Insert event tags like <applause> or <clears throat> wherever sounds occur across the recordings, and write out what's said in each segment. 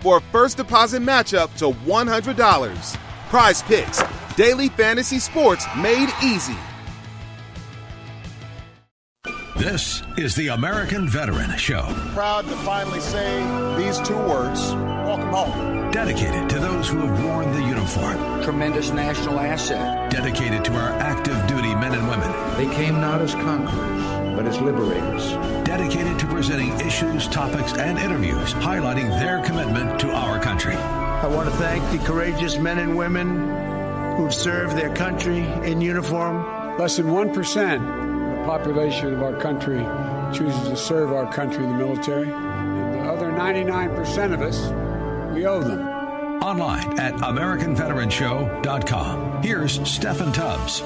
for a first deposit match up to $100. Prize Picks, daily fantasy sports made easy. This is the American Veteran Show. Proud to finally say these two words welcome home. Dedicated to those who have worn the uniform. Tremendous national asset. Dedicated to our active duty men and women. They came not as conquerors, but as liberators. Dedicated to presenting issues, topics, and interviews highlighting their commitment to our country. I want to thank the courageous men and women who've served their country in uniform. Less than 1% of the population of our country chooses to serve our country in the military. And the other 99% of us, we owe them. Online at AmericanVeteranShow.com. Here's Stephen Tubbs.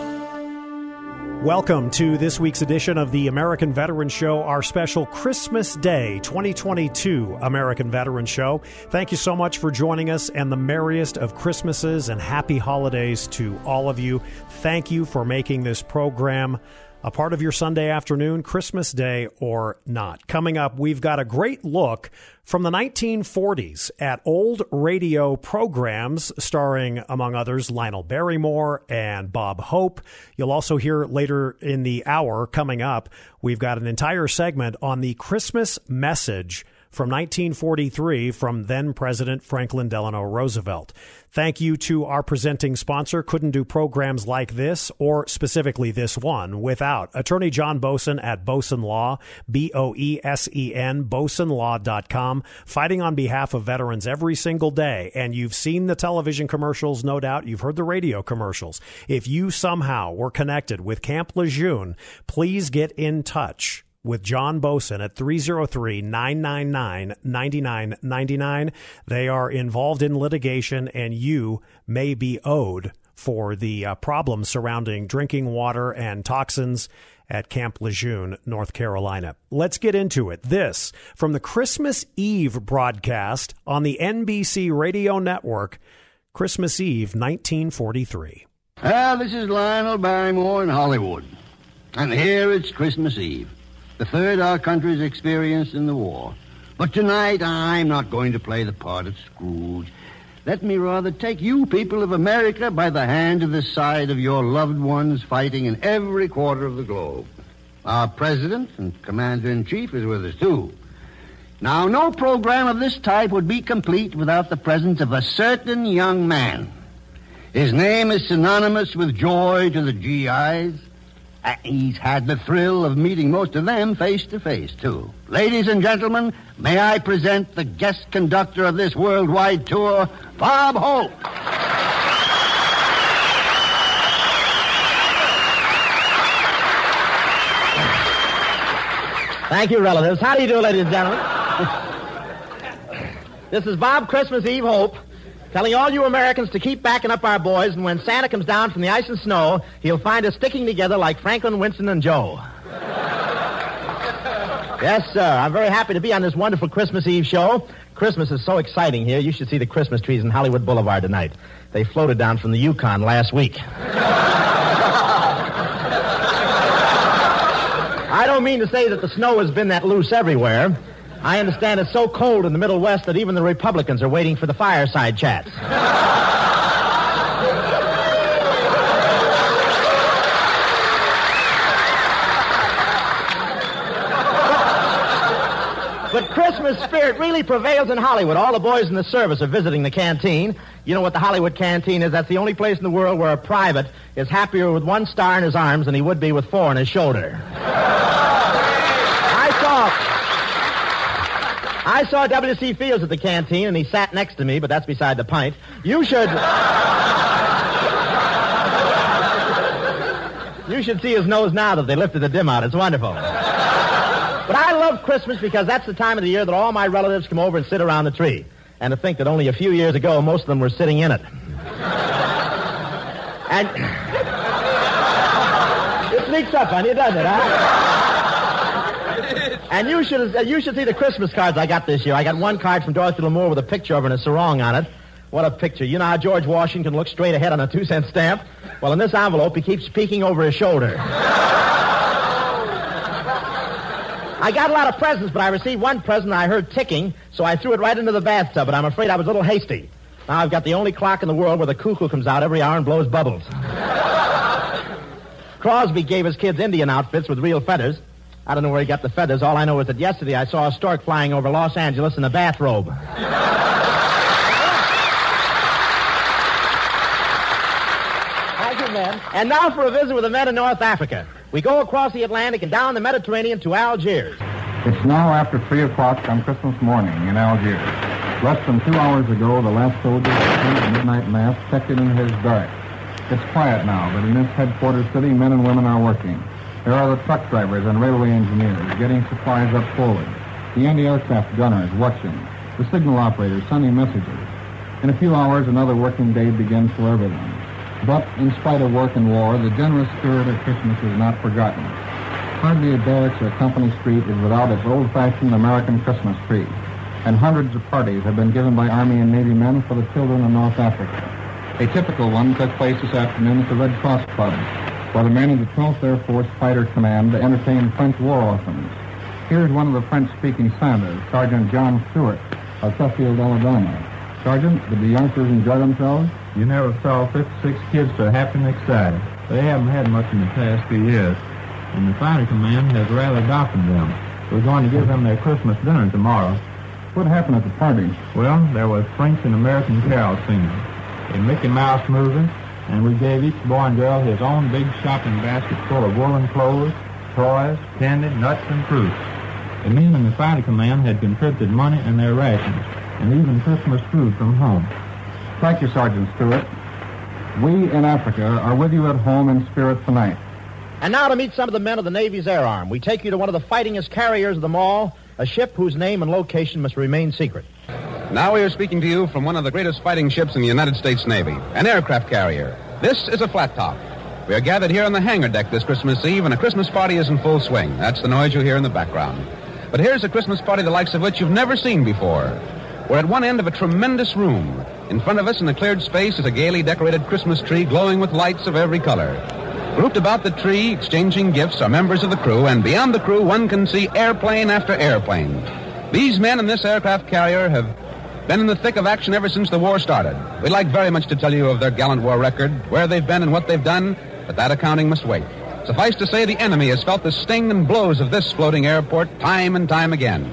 Welcome to this week's edition of the American Veteran Show, our special Christmas Day 2022 American Veteran Show. Thank you so much for joining us and the merriest of Christmases and happy holidays to all of you. Thank you for making this program a part of your Sunday afternoon, Christmas Day or not. Coming up, we've got a great look from the 1940s at old radio programs starring, among others, Lionel Barrymore and Bob Hope. You'll also hear later in the hour coming up, we've got an entire segment on the Christmas message from 1943 from then President Franklin Delano Roosevelt. Thank you to our presenting sponsor. Couldn't do programs like this or specifically this one without Attorney John Boesen at Boesen Law, B O E S E N, BoesenLaw.com, fighting on behalf of veterans every single day. And you've seen the television commercials, no doubt. You've heard the radio commercials. If you somehow were connected with Camp Lejeune, please get in touch with John Boesen at 303 999 9999. They are involved in litigation, and you may be owed for the uh, problems surrounding drinking water and toxins at Camp Lejeune, North Carolina. Let's get into it. This from the Christmas Eve broadcast on the NBC radio network, Christmas Eve 1943. Well, this is Lionel Barrymore in Hollywood. And here it's Christmas Eve the third our country's experienced in the war. But tonight, I'm not going to play the part of Scrooge. Let me rather take you people of America by the hand to the side of your loved ones fighting in every quarter of the globe. Our president and commander in chief is with us, too. Now, no program of this type would be complete without the presence of a certain young man. His name is synonymous with joy to the GIs uh, he's had the thrill of meeting most of them face to face, too. Ladies and gentlemen, may I present the guest conductor of this worldwide tour, Bob Hope. Thank you, relatives. How do you do, ladies and gentlemen? <laughs> this is Bob Christmas Eve Hope telling all you Americans to keep backing up our boys, and when Santa comes down from the ice and snow, he'll find us sticking together like Franklin, Winston, and Joe. <laughs> yes, sir. I'm very happy to be on this wonderful Christmas Eve show. Christmas is so exciting here. You should see the Christmas trees in Hollywood Boulevard tonight. They floated down from the Yukon last week. <laughs> I don't mean to say that the snow has been that loose everywhere. I understand it's so cold in the Middle West that even the Republicans are waiting for the fireside chats. But Christmas spirit really prevails in Hollywood. All the boys in the service are visiting the canteen. You know what the Hollywood canteen is? That's the only place in the world where a private is happier with one star in his arms than he would be with four on his shoulder. I saw W.C. Fields at the canteen, and he sat next to me, but that's beside the pint. You should. you should see his nose now that they lifted the dim out. It's wonderful. But I love Christmas because that's the time of the year that all my relatives come over and sit around the tree. And to think that only a few years ago, most of them were sitting in it. And <coughs> it sneaks up on you, doesn't it, huh? And you should uh, you should see the Christmas cards I got this year. I got one card from Dorothy Lamour with a picture of her and a sarong on it. What a picture. You know how George Washington looks straight ahead on a two cent stamp? Well, in this envelope, he keeps peeking over his shoulder. I got a lot of presents, but I received one present I heard ticking, so I threw it right into the bathtub, but I'm afraid I was a little hasty. Now I've got the only clock in the world where the cuckoo comes out every hour and blows bubbles. <laughs> Crosby gave his kids Indian outfits with real feathers. I don't know where he got the feathers. All I know is that yesterday I saw a stork flying over Los Angeles in a bathrobe. Thank you, men. And now for a visit with the men in North Africa. We go across the Atlantic and down the Mediterranean to Algiers. It's now after 3 o'clock on Christmas morning in Algiers. Less than two hours ago, the last soldier of the midnight mass checked in his barracks. It's quiet now, but in this headquarters city, men and women are working. There are the truck drivers and railway engineers getting supplies up forward, the anti-aircraft gunners watching, the signal operators sending messages. In a few hours, another working day begins for everyone. But in spite of work and war, the generous spirit of Christmas is not forgotten. Hardly a barracks or company street is without its old-fashioned American Christmas tree, and hundreds of parties have been given by Army and Navy men for the children of North Africa. A typical one took place this afternoon at the Red Cross Club, where the men of the 12th Air Force Fighter Command entertained French war orphans. Here's one of the French-speaking senators, Sergeant John Stewart of Suffield, Alabama. Sergeant, did the youngsters enjoy themselves? You never saw 56 kids so happy and excited. They haven't had much in the past few years, and the Fighter Command has rather adopted them. We're going to give them their Christmas dinner tomorrow. What happened at the party? Well, there was French and American carol singing, a Mickey Mouse movie, and we gave each boy and girl his own big shopping basket full of woolen clothes, toys, candy, nuts, and fruits. The men in the Fighter Command had contributed money and their rations, and even Christmas food from home. Thank you, Sergeant Stewart. We in Africa are with you at home in spirit tonight. And now to meet some of the men of the Navy's Air Arm. We take you to one of the fightingest carriers of them all, a ship whose name and location must remain secret. Now we are speaking to you from one of the greatest fighting ships in the United States Navy, an aircraft carrier. This is a flat top. We are gathered here on the hangar deck this Christmas Eve, and a Christmas party is in full swing. That's the noise you hear in the background. But here's a Christmas party the likes of which you've never seen before. We're at one end of a tremendous room. In front of us in the cleared space is a gaily decorated Christmas tree glowing with lights of every color. Grouped about the tree, exchanging gifts, are members of the crew, and beyond the crew, one can see airplane after airplane. These men in this aircraft carrier have been in the thick of action ever since the war started. We'd like very much to tell you of their gallant war record, where they've been and what they've done, but that accounting must wait. Suffice to say, the enemy has felt the sting and blows of this floating airport time and time again.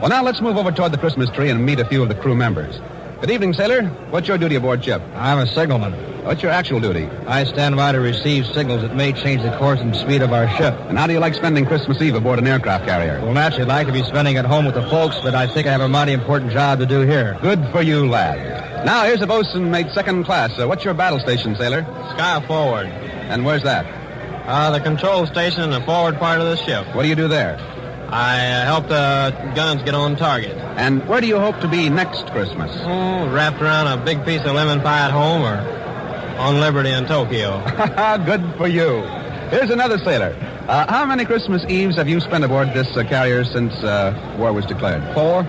Well, now let's move over toward the Christmas tree and meet a few of the crew members. Good evening, sailor. What's your duty aboard ship? I'm a signalman. What's your actual duty? I stand by to receive signals that may change the course and speed of our ship. And how do you like spending Christmas Eve aboard an aircraft carrier? Well, naturally, I'd like to be spending it home with the folks, but I think I have a mighty important job to do here. Good for you, lad. Now, here's a bosun mate second class. Uh, what's your battle station, sailor? Sky forward. And where's that? Uh, the control station in the forward part of the ship. What do you do there? I uh, help the guns get on target. And where do you hope to be next Christmas? Oh, wrapped around a big piece of lemon pie at home or on Liberty in Tokyo. <laughs> Good for you. Here's another sailor. Uh, how many Christmas Eves have you spent aboard this uh, carrier since uh, war was declared? Four.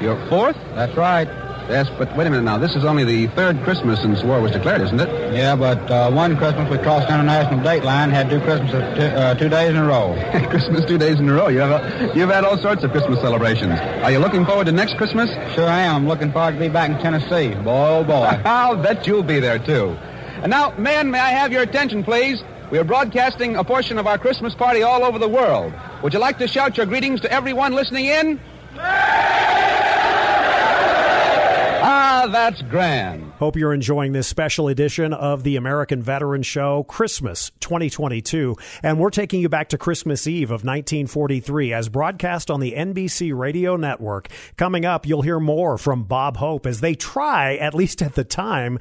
Your fourth? That's right. Yes, but wait a minute now. This is only the third Christmas since war was declared, isn't it? Yeah, but uh, one Christmas we crossed the international date line, had two Christmases two, uh, two days in a row. <laughs> Christmas two days in a row. You have a, you've had all sorts of Christmas celebrations. Are you looking forward to next Christmas? Sure I am. I'm looking forward to be back in Tennessee. Boy, oh boy. <laughs> I'll bet you'll be there, too. And now, men, may I have your attention, please? We are broadcasting a portion of our Christmas party all over the world. Would you like to shout your greetings to everyone listening in? Ah, that's grand. Hope you're enjoying this special edition of the American Veteran Show, Christmas 2022. And we're taking you back to Christmas Eve of 1943 as broadcast on the NBC radio network. Coming up, you'll hear more from Bob Hope as they try, at least at the time,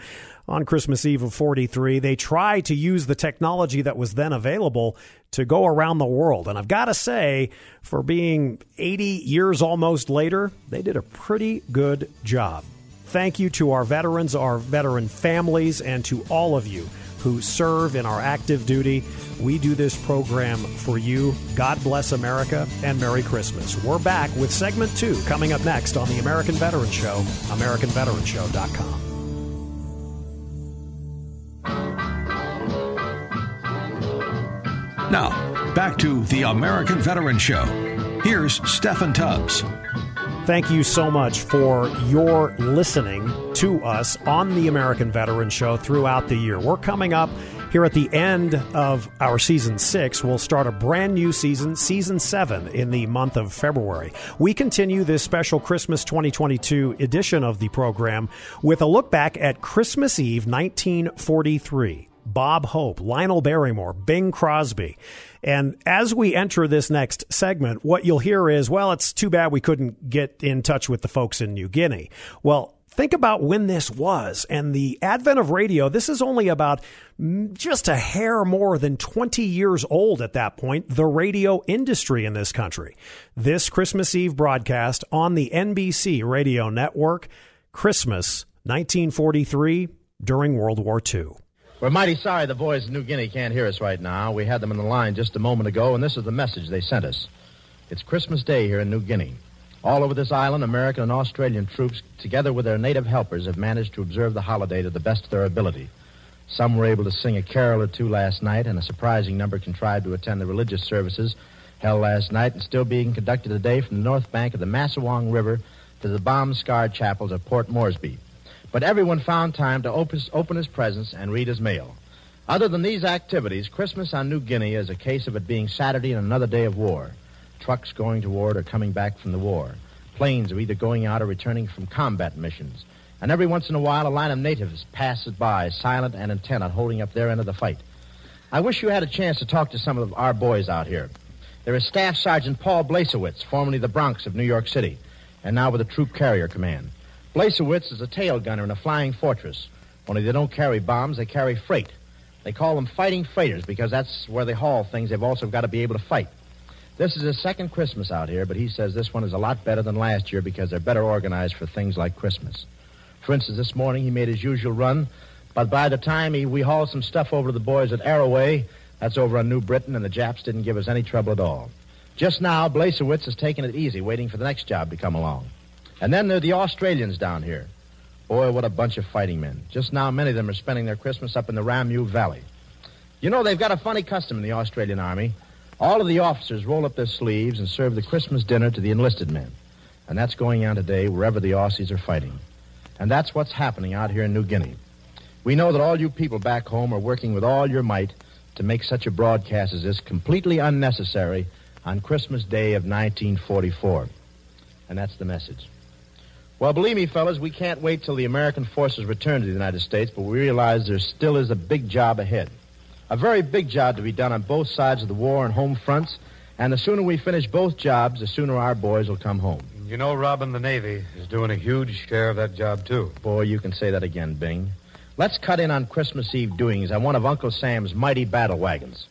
on Christmas Eve of 43, they try to use the technology that was then available to go around the world. And I've got to say, for being 80 years almost later, they did a pretty good job. Thank you to our veterans, our veteran families, and to all of you who serve in our active duty. We do this program for you. God bless America and Merry Christmas. We're back with segment two coming up next on the American Veteran Show, AmericanVeteranShow.com. Now, back to the American Veteran Show. Here's Stephen Tubbs. Thank you so much for your listening to us on the American Veteran Show throughout the year. We're coming up here at the end of our season six. We'll start a brand new season, season seven, in the month of February. We continue this special Christmas 2022 edition of the program with a look back at Christmas Eve 1943. Bob Hope, Lionel Barrymore, Bing Crosby. And as we enter this next segment, what you'll hear is, well, it's too bad we couldn't get in touch with the folks in New Guinea. Well, think about when this was and the advent of radio. This is only about just a hair more than 20 years old at that point, the radio industry in this country. This Christmas Eve broadcast on the NBC radio network, Christmas 1943 during World War II. We're mighty sorry the boys in New Guinea can't hear us right now. We had them on the line just a moment ago, and this is the message they sent us. It's Christmas Day here in New Guinea. All over this island, American and Australian troops, together with their native helpers, have managed to observe the holiday to the best of their ability. Some were able to sing a carol or two last night, and a surprising number contrived to attend the religious services held last night and still being conducted today from the north bank of the Masaweng River to the bomb-scarred chapels of Port Moresby. But everyone found time to open, his presents and read his mail. Other than these activities, Christmas on New Guinea is a case of it being Saturday and another day of war. Trucks going to war or coming back from the war. Planes are either going out or returning from combat missions. And every once in a while, a line of natives passes by, silent and intent on holding up their end of the fight. I wish you had a chance to talk to some of our boys out here. There is Staff Sergeant Paul Blasewitz, formerly the Bronx of New York City, and now with the Troop Carrier Command. Blasewitz is a tail gunner in a flying fortress. Only they don't carry bombs, they carry freight. They call them fighting freighters because that's where they haul things they've also got to be able to fight. This is his second Christmas out here, but he says this one is a lot better than last year because they're better organized for things like Christmas. For instance, this morning he made his usual run, but by the time he, we hauled some stuff over to the boys at Arawe, that's over on New Britain, and the Japs didn't give us any trouble at all. Just now, Blasewitz is taking it easy, waiting for the next job to come along. And then there are the Australians down here. Boy, what a bunch of fighting men. Just now, many of them are spending their Christmas up in the Ramu Valley. You know, they've got a funny custom in the Australian Army. All of the officers roll up their sleeves and serve the Christmas dinner to the enlisted men. And that's going on today wherever the Aussies are fighting. And that's what's happening out here in New Guinea. We know that all you people back home are working with all your might to make such a broadcast as this completely unnecessary on Christmas Day of 1944. And that's the message. Well, believe me, fellas, we can't wait till the American forces return to the United States, but we realize there still is a big job ahead. A very big job to be done on both sides of the war and home fronts, and the sooner we finish both jobs, the sooner our boys will come home. You know, Robin, the Navy is doing a huge share of that job, too. Boy, you can say that again, Bing. Let's cut in on Christmas Eve doings on one of Uncle Sam's mighty battle wagons.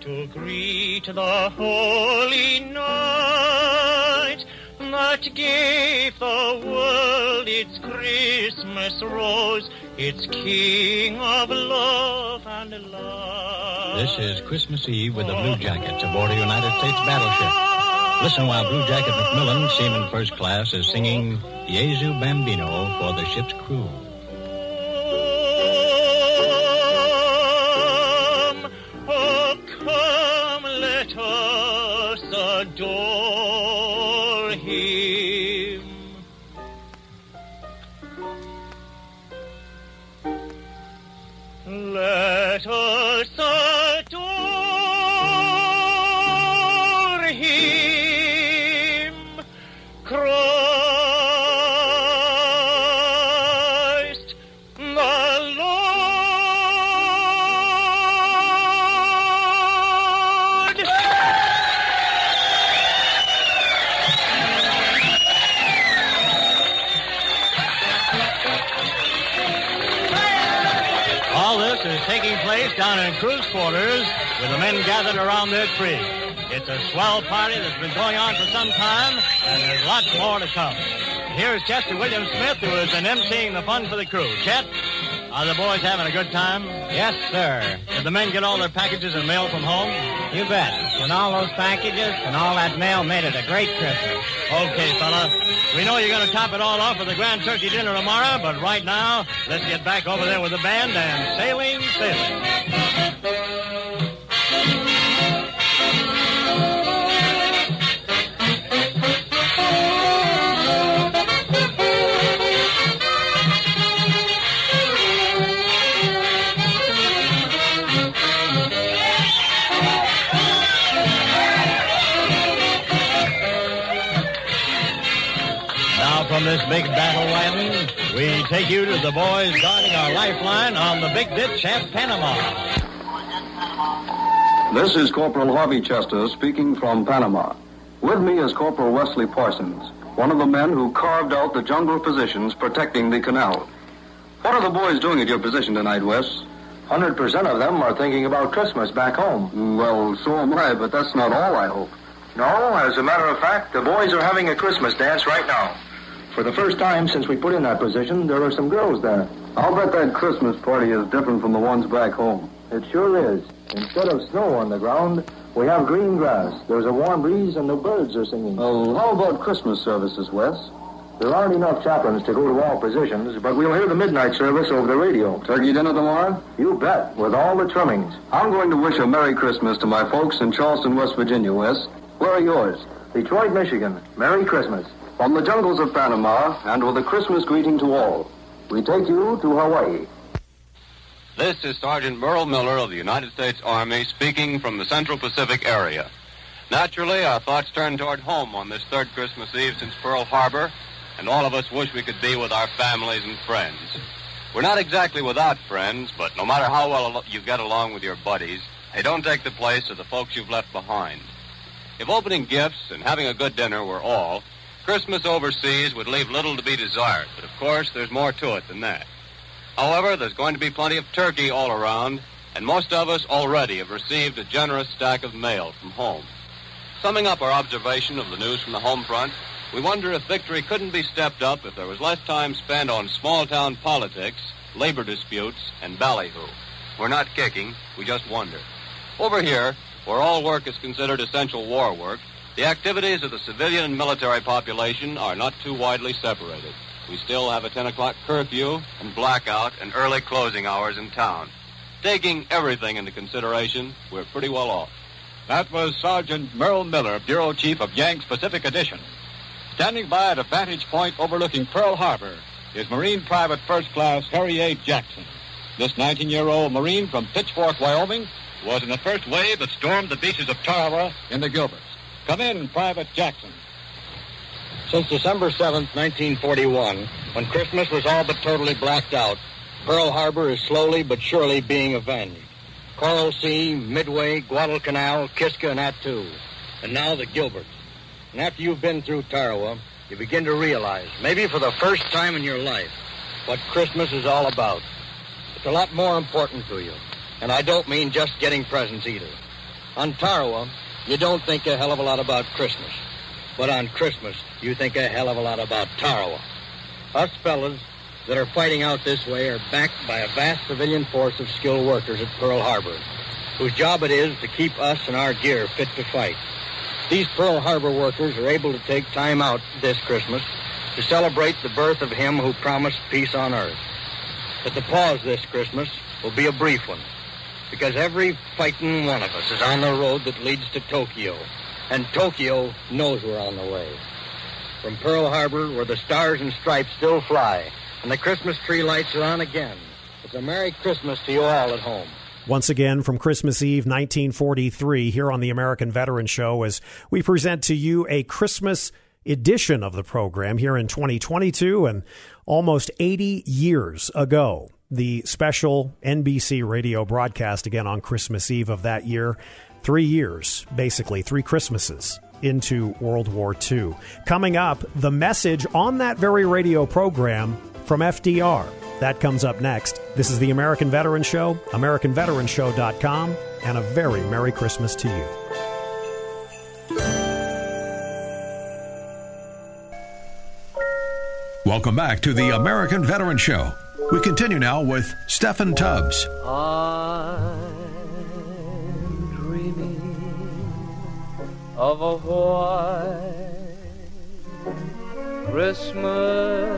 To greet the holy night that gave the world its Christmas rose, its King of love and light. This is Christmas Eve with the Blue Jackets aboard a United States battleship. Listen while Blue Jacket McMillan, Seaman First Class, is singing Jesu Bambino for the ship's crew. Quarters with the men gathered around their tree. It's a swell party that's been going on for some time, and there's lots more to come. Here's Chester William Smith, who has been emceeing the fun for the crew. Chet, are the boys having a good time? Yes, sir. Did the men get all their packages and mail from home? You bet. And all those packages and all that mail made it a great Christmas. Okay, fella. We know you're going to top it all off with the grand turkey dinner tomorrow, but right now, let's get back over there with the band and sailing, sailing. Now from this big battle wagon, we take you to the boys guarding our lifeline on the big ditch at Panama. This is Corporal Harvey Chester speaking from Panama. With me is Corporal Wesley Parsons, one of the men who carved out the jungle positions protecting the canal. What are the boys doing at your position tonight, Wes? Hundred percent of them are thinking about Christmas back home. Well, so am I, but that's not all, I hope. No, as a matter of fact, the boys are having a Christmas dance right now. For the first time since we put in that position, there are some girls there. I'll bet that Christmas party is different from the ones back home. It sure is. Instead of snow on the ground, we have green grass. There's a warm breeze and the birds are singing. Oh, how about Christmas services, Wes? There aren't enough chaplains to go to all positions, but we'll hear the midnight service over the radio. Turkey dinner tomorrow? You bet, with all the trimmings. I'm going to wish a Merry Christmas to my folks in Charleston, West Virginia, Wes. Where are yours? Detroit, Michigan. Merry Christmas. From the jungles of Panama, and with a Christmas greeting to all, we take you to Hawaii. This is Sergeant Merle Miller of the United States Army speaking from the Central Pacific area. Naturally, our thoughts turn toward home on this third Christmas Eve since Pearl Harbor, and all of us wish we could be with our families and friends. We're not exactly without friends, but no matter how well you get along with your buddies, they don't take the place of the folks you've left behind. If opening gifts and having a good dinner were all, Christmas overseas would leave little to be desired, but of course there's more to it than that. However, there's going to be plenty of turkey all around, and most of us already have received a generous stack of mail from home. Summing up our observation of the news from the home front, we wonder if victory couldn't be stepped up if there was less time spent on small town politics, labor disputes, and ballyhoo. We're not kicking, we just wonder. Over here, where all work is considered essential war work, the activities of the civilian and military population are not too widely separated. We still have a 10 o'clock curfew and blackout and early closing hours in town. Taking everything into consideration, we're pretty well off. That was Sergeant Merle Miller, Bureau Chief of Yanks Pacific Edition. Standing by at a vantage point overlooking Pearl Harbor is Marine Private First Class Harry A. Jackson. This 19-year-old Marine from Pitchfork, Wyoming, was in the first wave that stormed the beaches of Tarawa in the Gilberts. Come in, Private Jackson. Since December 7th, 1941, when Christmas was all but totally blacked out, Pearl Harbor is slowly but surely being avenged. Coral Sea, Midway, Guadalcanal, Kiska, and Attu. And now the Gilberts. And after you've been through Tarawa, you begin to realize, maybe for the first time in your life, what Christmas is all about. It's a lot more important to you. And I don't mean just getting presents either. On Tarawa, you don't think a hell of a lot about Christmas. But on Christmas, you think a hell of a lot about Tarawa. Us fellas that are fighting out this way are backed by a vast civilian force of skilled workers at Pearl Harbor, whose job it is to keep us and our gear fit to fight. These Pearl Harbor workers are able to take time out this Christmas to celebrate the birth of him who promised peace on earth. But the pause this Christmas will be a brief one, because every fighting one of us is on the road that leads to Tokyo, and Tokyo knows we're on the way. From Pearl Harbor, where the stars and stripes still fly, and the Christmas tree lights are on again, it's a Merry Christmas to you all at home. Once again, from Christmas Eve 1943, here on the American Veteran Show, as we present to you a Christmas edition of the program here in 2022 and almost 80 years ago. The special NBC radio broadcast again on Christmas Eve of that year. Three years, basically, three Christmases into World War II. Coming up, the message on that very radio program from FDR. That comes up next. This is the American Veteran Show, AmericanVeteranShow.com, and a very Merry Christmas to you. Welcome back to the American Veteran Show. We continue now with Stephen Tubbs. I'm dreaming of a white Christmas,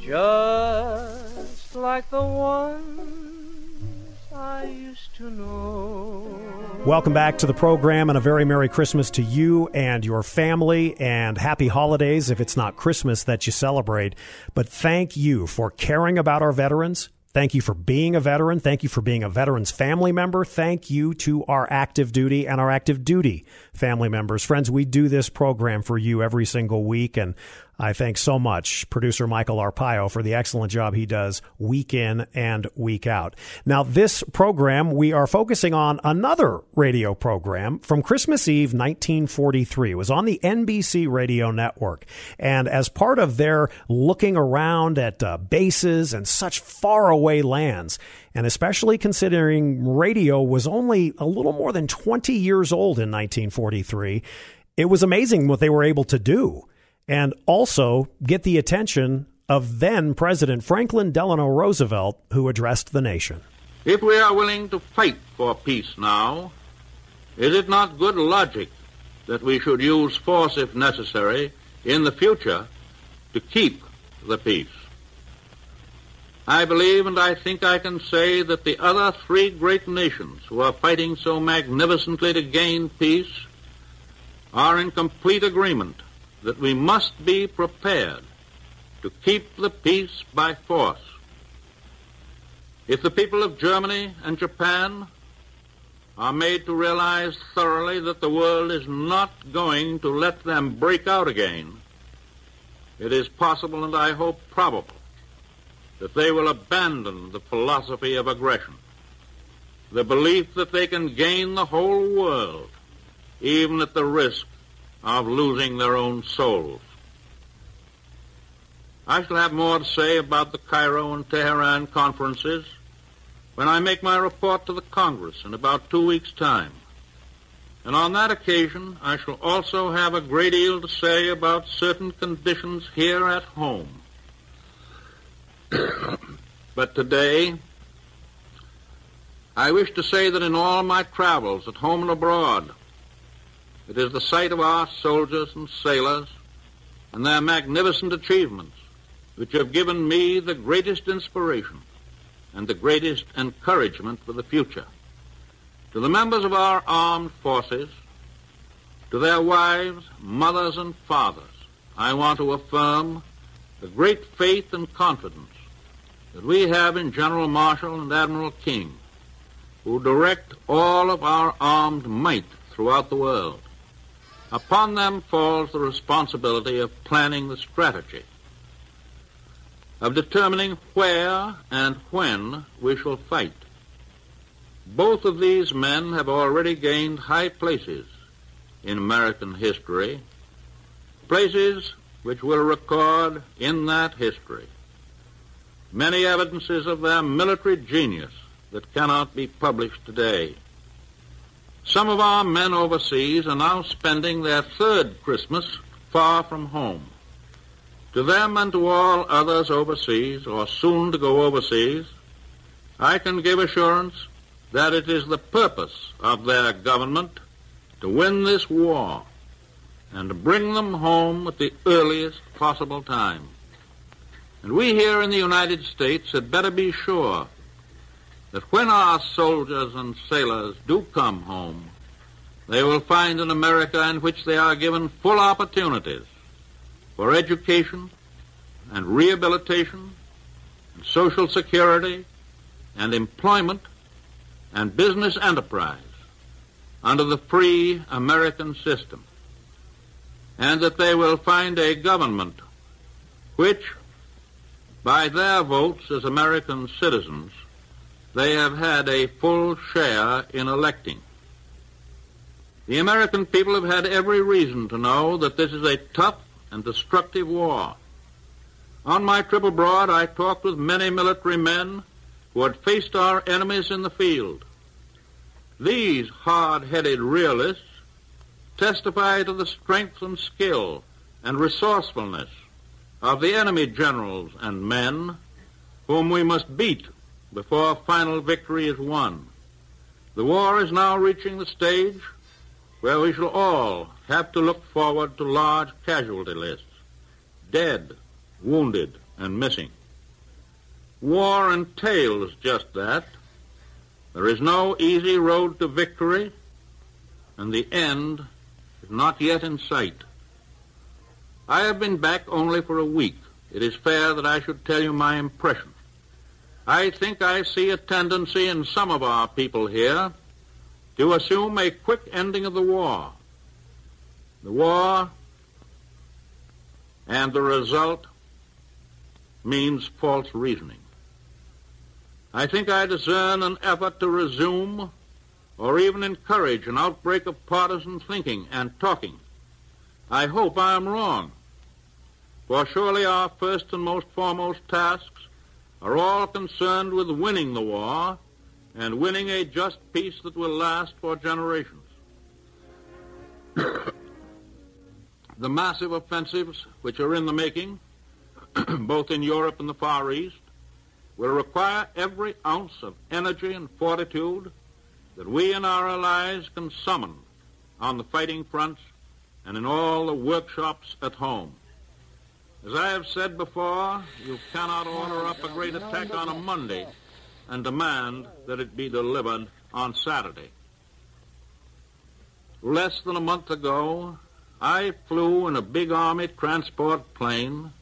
just like the ones I used to know. Welcome back to the program and a very Merry Christmas to you and your family and happy holidays if it's not Christmas that you celebrate. But thank you for caring about our veterans. Thank you for being a veteran. Thank you for being a veteran's family member. Thank you to our active duty and our active duty family members. Friends, we do this program for you every single week and I thank so much producer Michael Arpaio for the excellent job he does week in and week out. Now, this program, we are focusing on another radio program from Christmas Eve 1943. It was on the NBC radio network. And as part of their looking around at uh, bases and such faraway lands, and especially considering radio was only a little more than 20 years old in 1943, it was amazing what they were able to do and also get the attention of then President Franklin Delano Roosevelt, who addressed the nation. If we are willing to fight for peace now, is it not good logic that we should use force if necessary in the future to keep the peace? I believe and I think I can say that the other three great nations who are fighting so magnificently to gain peace are in complete agreement that we must be prepared to keep the peace by force. If the people of Germany and Japan are made to realize thoroughly that the world is not going to let them break out again, it is possible and I hope probable that they will abandon the philosophy of aggression, the belief that they can gain the whole world, even at the risk of losing their own souls. I shall have more to say about the Cairo and Tehran conferences when I make my report to the Congress in about two weeks' time. And on that occasion, I shall also have a great deal to say about certain conditions here at home. But today, I wish to say that in all my travels, at home and abroad, it is the sight of our soldiers and sailors and their magnificent achievements which have given me the greatest inspiration and the greatest encouragement for the future. To the members of our armed forces, to their wives, mothers, and fathers, I want to affirm the great faith and confidence that we have in General Marshall and Admiral King, who direct all of our armed might throughout the world. Upon them falls the responsibility of planning the strategy, of determining where and when we shall fight. Both of these men have already gained high places in American history, places which will record in that history many evidences of their military genius that cannot be published today. Some of our men overseas are now spending their third Christmas far from home. To them and to all others overseas or soon to go overseas, I can give assurance that it is the purpose of their government to win this war and to bring them home at the earliest possible time. And we here in the United States had better be sure that when our soldiers and sailors do come home, they will find an America in which they are given full opportunities for education and rehabilitation and social security and employment and business enterprise under the free American system, and that they will find a government which, by their votes as American citizens, they have had a full share in electing. The American people have had every reason to know that this is a tough and destructive war. On my trip abroad, I talked with many military men who had faced our enemies in the field. These hard-headed realists testify to the strength and skill and resourcefulness of the enemy generals and men whom we must beat before final victory is won. The war is now reaching the stage where we shall all have to look forward to large casualty lists, dead, wounded, and missing. War entails just that. There is no easy road to victory, and the end is not yet in sight. I have been back only for a week. It is fair that I should tell you my impression. I think I see a tendency in some of our people here to assume a quick ending of the war. The war and the result means false reasoning. I think I discern an effort to resume or even encourage an outbreak of partisan thinking and talking. I hope I am wrong, for surely our first and most foremost tasks are all concerned with winning the war and winning a just peace that will last for generations. <coughs> the massive offensives which are in the making, <clears throat> both in Europe and the Far East, will require every ounce of energy and fortitude that we and our allies can summon on the fighting fronts and in all the workshops at home. As I have said before, you cannot order up a great attack on a Monday and demand that it be delivered on Saturday. Less than a month ago, I flew in a big Army transport plane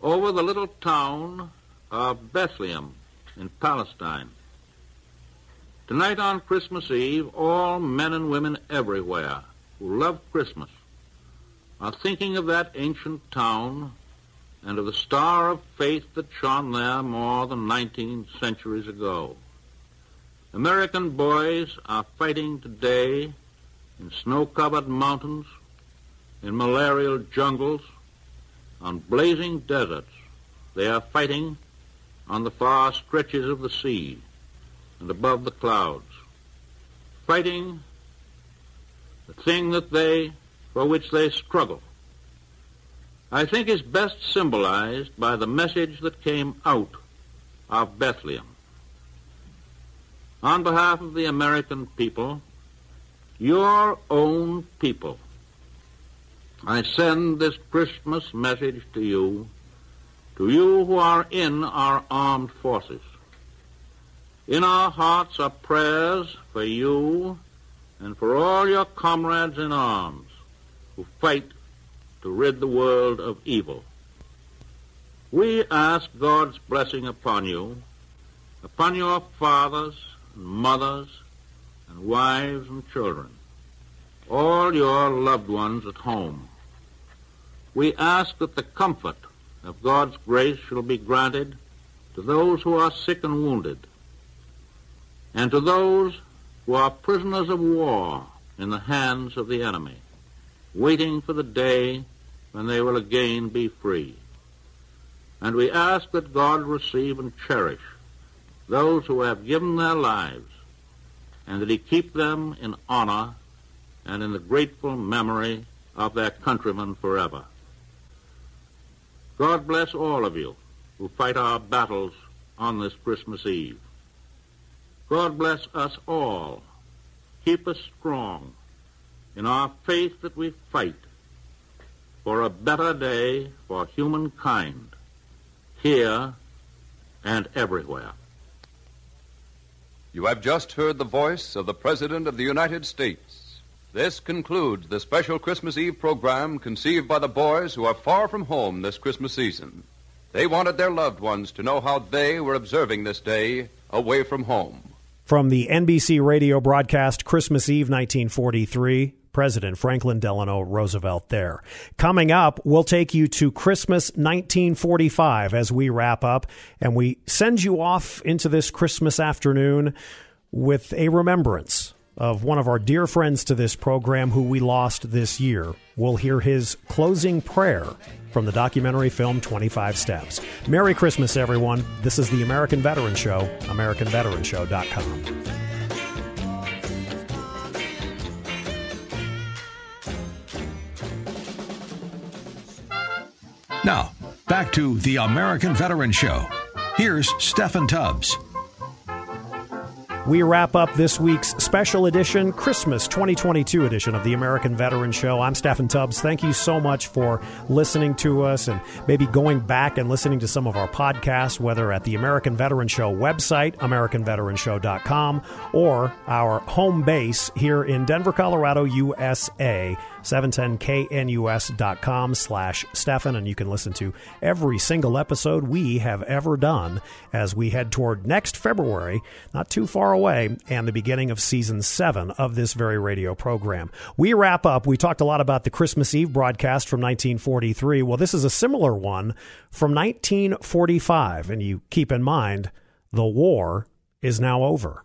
over the little town of Bethlehem in Palestine. Tonight on Christmas Eve, all men and women everywhere who love Christmas are thinking of that ancient town and of the star of faith that shone there more than 19 centuries ago. American boys are fighting today in snow-covered mountains, in malarial jungles, on blazing deserts. They are fighting on the far stretches of the sea and above the clouds, fighting the thing that they, for which they struggle. I think is best symbolized by the message that came out of Bethlehem. On behalf of the American people, your own people, I send this Christmas message to you, to you who are in our armed forces. In our hearts are prayers for you and for all your comrades in arms who fight to rid the world of evil. We ask God's blessing upon you, upon your fathers and mothers and wives and children, all your loved ones at home. We ask that the comfort of God's grace shall be granted to those who are sick and wounded, and to those who are prisoners of war in the hands of the enemy, waiting for the day when they will again be free. And we ask that God receive and cherish those who have given their lives, and that he keep them in honor and in the grateful memory of their countrymen forever. God bless all of you who fight our battles on this Christmas Eve. God bless us all. Keep us strong in our faith that we fight for a better day for humankind here and everywhere. You have just heard the voice of the President of the United States. This concludes the special Christmas Eve program conceived by the boys who are far from home this Christmas season. They wanted their loved ones to know how they were observing this day away from home. From the NBC radio broadcast Christmas Eve 1943, President Franklin Delano Roosevelt there. Coming up, we'll take you to Christmas 1945 as we wrap up, and we send you off into this Christmas afternoon with a remembrance of one of our dear friends to this program who we lost this year. We'll hear his closing prayer from the documentary film 25 Steps. Merry Christmas, everyone. This is the American Veteran Show, AmericanVeteranShow.com. Now, back to the American Veteran Show. Here's Stephen Tubbs. We wrap up this week's special edition, Christmas 2022 edition of the American Veteran Show. I'm Stefan Tubbs. Thank you so much for listening to us and maybe going back and listening to some of our podcasts, whether at the American Veteran Show website, AmericanVeteranShow.com, or our home base here in Denver, Colorado, USA 710knus.com slash Stefan, and you can listen to every single episode we have ever done as we head toward next February, not too far away, and the beginning of season seven of this very radio program. We wrap up. We talked a lot about the Christmas Eve broadcast from 1943. Well, this is a similar one from 1945, and you keep in mind the war is now over.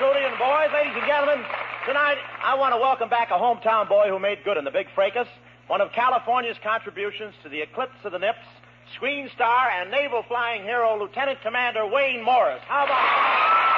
Trudy and boys. Ladies and gentlemen, tonight I want to welcome back a hometown boy who made good in the big fracas, one of California's contributions to the eclipse of the Nips, screen star and naval flying hero, Lieutenant Commander Wayne Morris. How about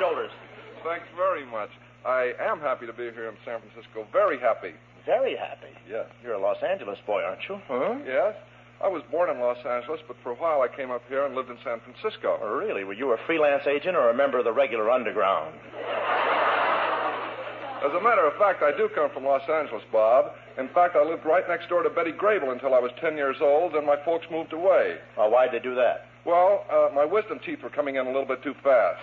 shoulders. Thanks very much. I am happy to be here in San Francisco. Very happy. Very happy? Yes. You're a Los Angeles boy, aren't you? Huh? Yes. I was born in Los Angeles, but for a while I came up here and lived in San Francisco. Oh, really? Were you a freelance agent or a member of the regular underground? As a matter of fact, I do come from Los Angeles, Bob. In fact, I lived right next door to Betty Grable until I was 10 years old, and my folks moved away. Well, why'd they do that? Well, uh, my wisdom teeth were coming in a little bit too fast.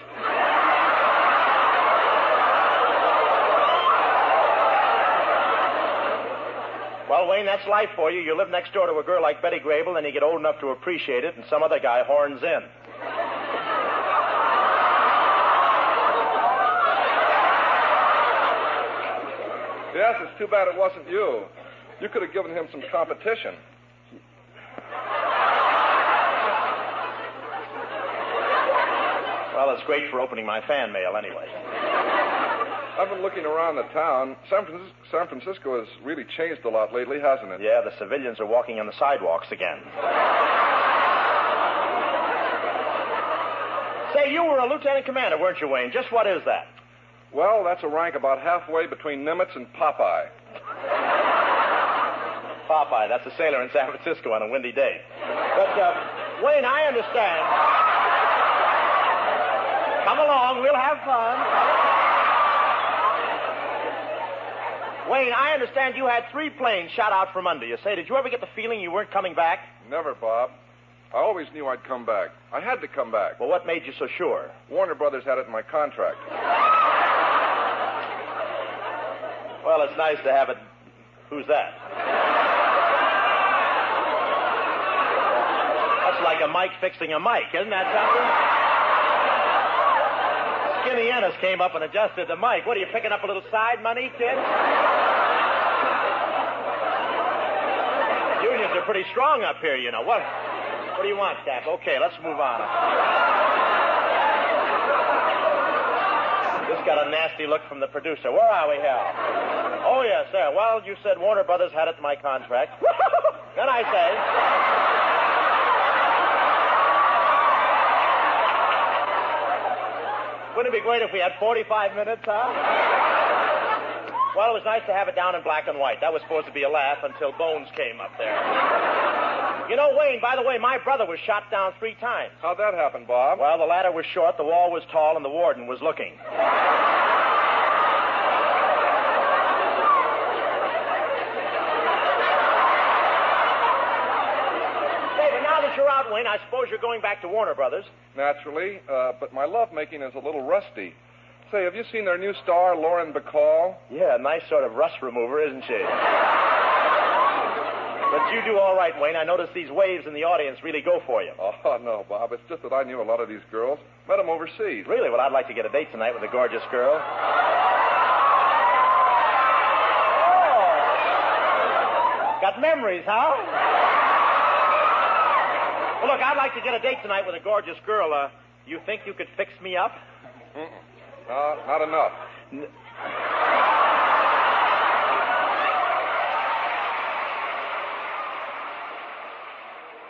Well, Wayne, that's life for you. You live next door to a girl like Betty Grable, then you get old enough to appreciate it, and some other guy horns in. Yes, it's too bad it wasn't you. You could have given him some competition. Well, it's great for opening my fan mail anyway. I've been looking around the town. San, Francisco, San Francisco has really changed a lot lately, hasn't it? Yeah, the civilians are walking on the sidewalks again. Say, you were a lieutenant commander, weren't you, Wayne? Just what is that? Well, that's a rank about halfway between Nimitz and Popeye. Popeye, that's a sailor in San Francisco on a windy day. But, uh, Wayne, I understand. Come along, we'll have fun. Wayne, I understand you had three planes shot out from under you. Say, did you ever get the feeling you weren't coming back? Never, Bob. I always knew I'd come back. I had to come back. Well, what made you so sure? Warner Brothers had it in my contract. well, it's nice to have it. Who's that? That's like a mic fixing a mic, isn't that something? Skinnay Ennis came up and adjusted the mic. What are you picking up a little side money, kid? Unions are pretty strong up here, you know. What? What do you want, Cap? Okay, let's move on. This got a nasty look from the producer. Where are we, Hal? Oh yes, sir. Well, you said Warner Brothers had it in my contract. <laughs> then I say. Wouldn't it be great if we had 45 minutes, huh? Well, it was nice to have it down in black and white. That was supposed to be a laugh until Bones came up there. You know, Wayne, by the way, my brother was shot down three times. How'd that happen, Bob? Well, the ladder was short, the wall was tall, and the warden was looking. Hey, but now that you're out, Wayne, I suppose you're going back to Warner Brothers. Naturally, uh, but my lovemaking is a little rusty. Say, have you seen their new star, Lauren Bacall? Yeah, a nice sort of rust remover, isn't she? But you do all right, Wayne. I notice these waves in the audience really go for you. Oh, <laughs> no, Bob. It's just that I knew a lot of these girls. Met them overseas. Really? Well, I'd like to get a date tonight with a gorgeous girl. <laughs> Oh. Got memories, huh? Well, look, I'd like to get a date tonight with a gorgeous girl. Uh, you think you could fix me up? Mm-mm. No, not enough.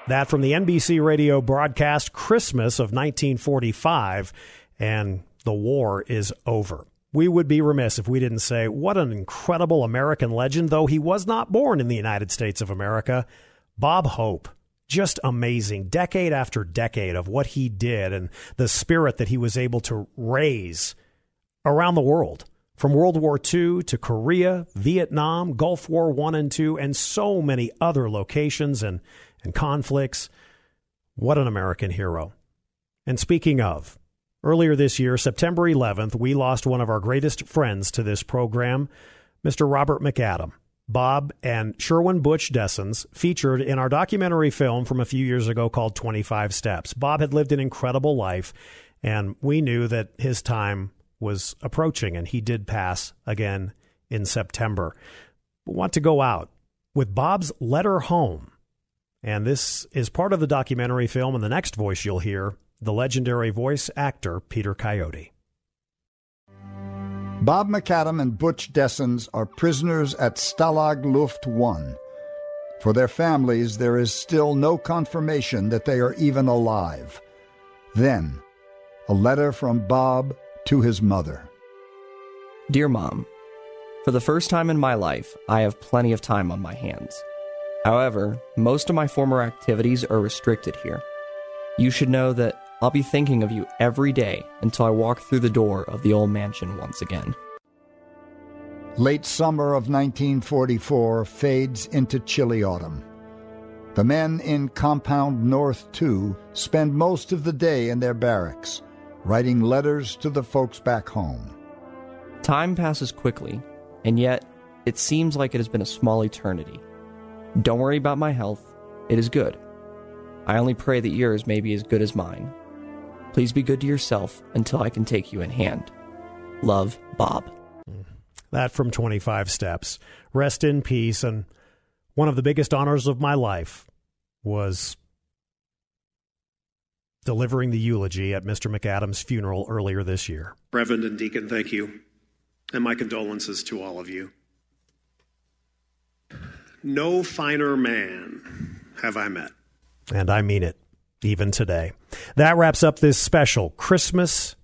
That from the NBC radio broadcast Christmas of 1945, and the war is over. We would be remiss if we didn't say what an incredible American legend, though he was not born in the United States of America. Bob Hope. Just amazing, decade after decade of what he did and the spirit that he was able to raise around the world. From World War II to Korea, Vietnam, Gulf War One and Two, and so many other locations and, and conflicts. What an American hero. And speaking of, earlier this year, September 11th, we lost one of our greatest friends to this program, Mr. Robert McAdam. Bob and Sherwin Butch Dessens featured in our documentary film from a few years ago called 25 Steps. Bob had lived an incredible life, and we knew that his time was approaching, and he did pass again in September. We want to go out with Bob's letter home. And this is part of the documentary film, and the next voice you'll hear, the legendary voice actor Peter Coyote. Bob McAdam and Butch Dessens are prisoners at Stalag Luft 1. For their families, there is still no confirmation that they are even alive. Then, a letter from Bob to his mother. Dear Mom, for the first time in my life, I have plenty of time on my hands. However, most of my former activities are restricted here. You should know that I'll be thinking of you every day until I walk through the door of the old mansion once again. Late summer of 1944 fades into chilly autumn. The men in Compound North 2 spend most of the day in their barracks, writing letters to the folks back home. Time passes quickly, and yet it seems like it has been a small eternity. Don't worry about my health, it is good. I only pray that yours may be as good as mine. Please be good to yourself until I can take you in hand. Love, Bob. That from 25 Steps. Rest in peace. And one of the biggest honors of my life was delivering the eulogy at Mr. McAdam's funeral earlier this year. Reverend and Deacon, thank you. And my condolences to all of you. No finer man have I met. And I mean it, even today. That wraps up this special Christmas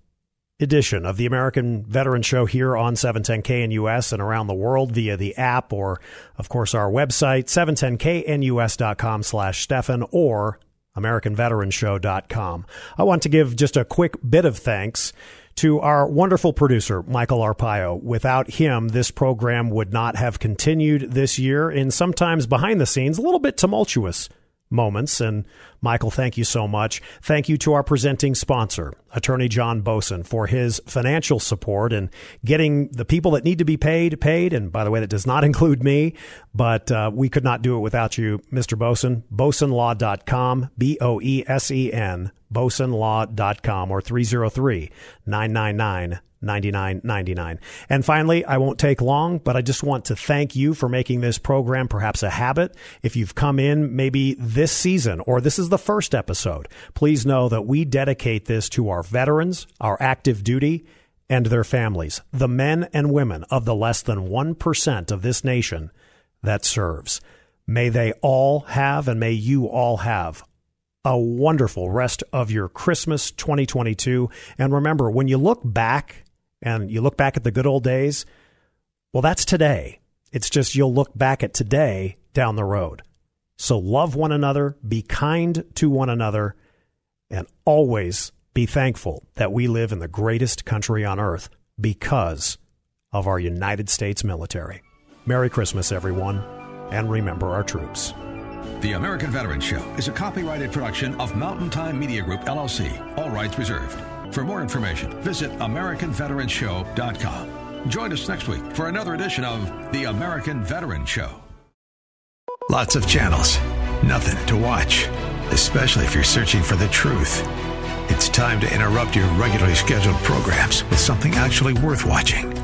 edition of the American Veteran Show here on 710 KNUS and US and around the world via the app or, of course, our website, 710knus.com slash Stefan or AmericanVeteranShow.com. I want to give just a quick bit of thanks to our wonderful producer, Michael Arpaio. Without him, this program would not have continued this year in sometimes behind the scenes, a little bit tumultuous moments. And Michael, thank you so much. Thank you to our presenting sponsor, Attorney John Boesen, for his financial support and getting the people that need to be paid paid. And by the way, that does not <laughs> include me, but uh, we could not do it without you, Mr. Boesen. BoesenLaw.com, B O E S E N, BoesenLaw.com, or 303 999 99.99. And finally, I won't take long, but I just want to thank you for making this program perhaps a habit. If you've come in maybe this season or this is the first episode, please know that we dedicate this to our veterans, our active duty, and their families, the men and women of the less than 1% of this nation that serves. May they all have and may you all have a wonderful rest of your Christmas 2022. And remember, when you look back and you look back at the good old days, well, that's today. It's just you'll look back at today down the road. So love one another, be kind to one another, and always be thankful that we live in the greatest country on earth because of our United States military. Merry Christmas, everyone, and remember our troops. The American Veteran Show is a copyrighted production of Mountain Time Media Group, LLC. All rights reserved. For more information, visit AmericanVeteranShow.com. Join us next week for another edition of The American Veteran Show. Lots of channels, nothing to watch, especially if you're searching for the truth. It's time to interrupt your regularly scheduled programs with something actually worth watching.